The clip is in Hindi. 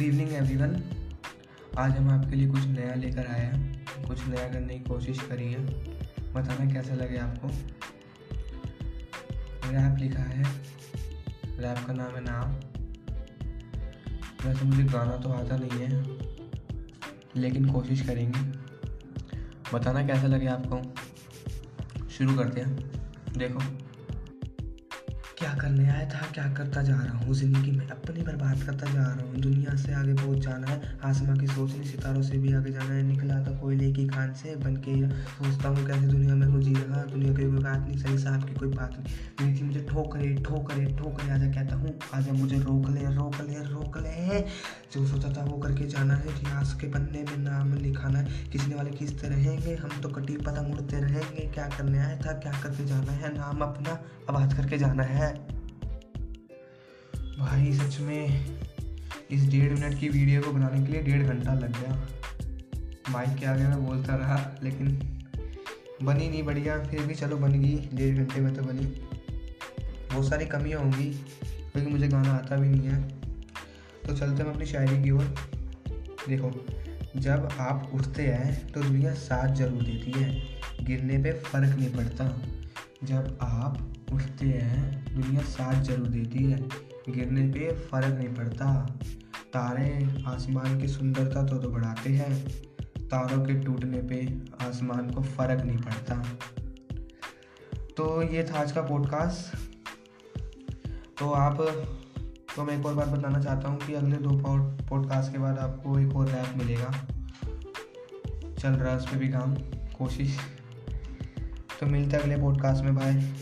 गुड इवनिंग एवरीवन आज हम आपके लिए कुछ नया लेकर आए हैं। कुछ नया करने की कोशिश करी है। बताना कैसा लगे आपको? रैप लिखा है। रैप का नाम है नाम। वैसे मुझे गाना तो आता नहीं है, लेकिन कोशिश करेंगे। बताना कैसा लगे आपको? शुरू करते हैं। देखो। क्या करने आया था, क्या करता जा रहा हूँ? ज़िंदगी में अपनी बर्बाद करता जा रहा हूँ। दुनिया से आगे बहुत जाना है। आसमां की सोचनी सितारों से भी आगे जाना है। निकला था कोयले की खान से बन के सोचता हूँ कैसे दुनिया में हूँ जी रहा। दुनिया की कोई बात नहीं, सही साहब की कोई बात नहीं। मेरी मुझे ठोकरे ठोकरे ठोकरे आजा कहता हूँ, आजा मुझे रोक ले रोक ले रोक ले। जो सोचा था वो करके जाना है, इतिहास के पन्ने में नाम लिखाना है। किसने वाले किसते रहेंगे, हम तो कटी पता मुड़ते रहेंगे। क्या करने आया था, क्या करके जाना है, नाम अपना आबाद करके जाना है। भाई, सच में इस डेढ़ मिनट की वीडियो को बनाने के लिए डेढ़ घंटा लग गया। माइक के आगे मैं बोलता रहा, लेकिन बनी नहीं, बढ़िया। फिर भी चलो, बन गई। डेढ़ घंटे में तो बनी। बहुत सारी कमियाँ होंगी, क्योंकि मुझे गाना आता भी नहीं है। तो चलते हम अपनी शायरी की ओर। देखो, जब आप उठते हैं तो दुनिया साथ ज़रूर देती है। गिरने पे फ़र्क नहीं पड़ता। जब आप उठते हैं, दुनिया साथ ज़रूर देती है। गिरने पे फ़र्क नहीं पड़ता। तारे आसमान की सुंदरता तो तो बढ़ाते हैं। तारों के टूटने पे आसमान को फ़र्क नहीं पड़ता। तो ये था आज का पॉडकास्ट तो आप तो मैं एक और बात बताना चाहता हूँ कि अगले दो पॉडकास्ट के बाद आपको एक और रैप मिलेगा। चल रहा है उस पर भी काम, कोशिश। तो मिलते हैं अगले पॉडकास्ट में बाय